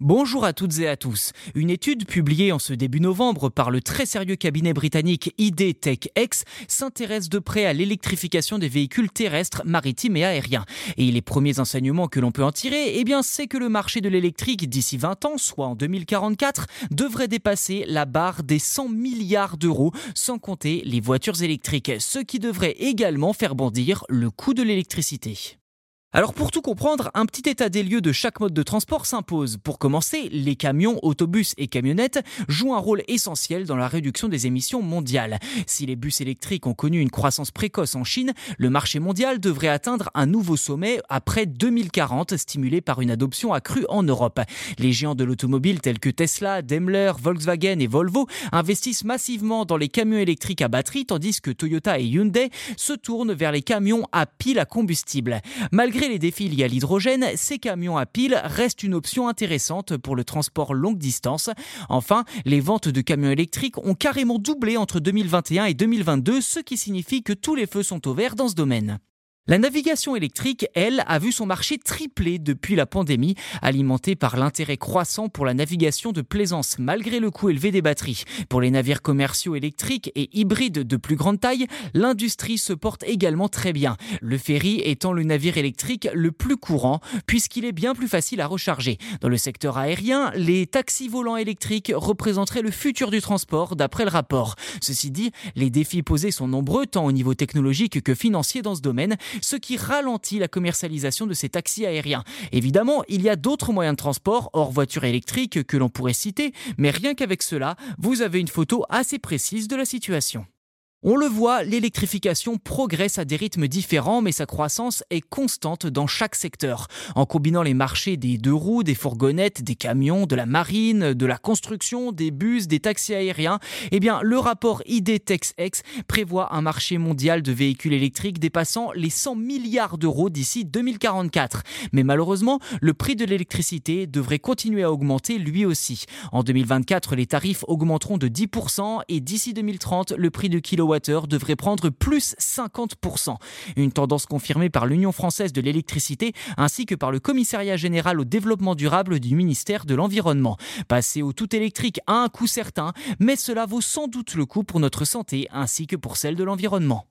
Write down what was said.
Bonjour à toutes et à tous. Une étude publiée en ce début novembre par le très sérieux cabinet britannique ID Tech X s'intéresse de près à l'électrification des véhicules terrestres, maritimes et aériens. Et les premiers enseignements que l'on peut en tirer, eh bien, c'est que le marché de l'électrique d'ici 20 ans, soit en 2044, devrait dépasser la barre des 100 milliards d'euros, sans compter les voitures électriques, ce qui devrait également faire bondir le coût de l'électricité. Alors pour tout comprendre, un petit état des lieux de chaque mode de transport s'impose. Pour commencer, les camions, autobus et camionnettes jouent un rôle essentiel dans la réduction des émissions mondiales. Si les bus électriques ont connu une croissance précoce en Chine, le marché mondial devrait atteindre un nouveau sommet après 2040, stimulé par une adoption accrue en Europe. Les géants de l'automobile tels que Tesla, Daimler, Volkswagen et Volvo investissent massivement dans les camions électriques à batterie, tandis que Toyota et Hyundai se tournent vers les camions à pile à combustible. Les défis liés à l'hydrogène, ces camions à pile restent une option intéressante pour le transport longue distance. Enfin, les ventes de camions électriques ont carrément doublé entre 2021 et 2022, ce qui signifie que tous les feux sont au vert dans ce domaine. La navigation électrique, elle, a vu son marché tripler depuis la pandémie, alimenté par l'intérêt croissant pour la navigation de plaisance malgré le coût élevé des batteries. Pour les navires commerciaux électriques et hybrides de plus grande taille, l'industrie se porte également très bien, le ferry étant le navire électrique le plus courant puisqu'il est bien plus facile à recharger. Dans le secteur aérien, les taxis volants électriques représenteraient le futur du transport d'après le rapport. Ceci dit, les défis posés sont nombreux tant au niveau technologique que financier dans ce domaine ce qui ralentit la commercialisation de ces taxis aériens. Évidemment, il y a d'autres moyens de transport hors voiture électrique que l'on pourrait citer, mais rien qu'avec cela, vous avez une photo assez précise de la situation. On le voit, l'électrification progresse à des rythmes différents, mais sa croissance est constante dans chaque secteur. En combinant les marchés des deux roues, des fourgonnettes, des camions, de la marine, de la construction, des bus, des taxis aériens, eh bien, le rapport IDTexX prévoit un marché mondial de véhicules électriques dépassant les 100 milliards d'euros d'ici 2044. Mais malheureusement, le prix de l'électricité devrait continuer à augmenter lui aussi. En 2024, les tarifs augmenteront de 10% et d'ici 2030, le prix de devrait prendre plus 50%. Une tendance confirmée par l'Union française de l'électricité ainsi que par le Commissariat général au développement durable du ministère de l'Environnement. Passer au tout électrique a un coût certain, mais cela vaut sans doute le coup pour notre santé ainsi que pour celle de l'environnement.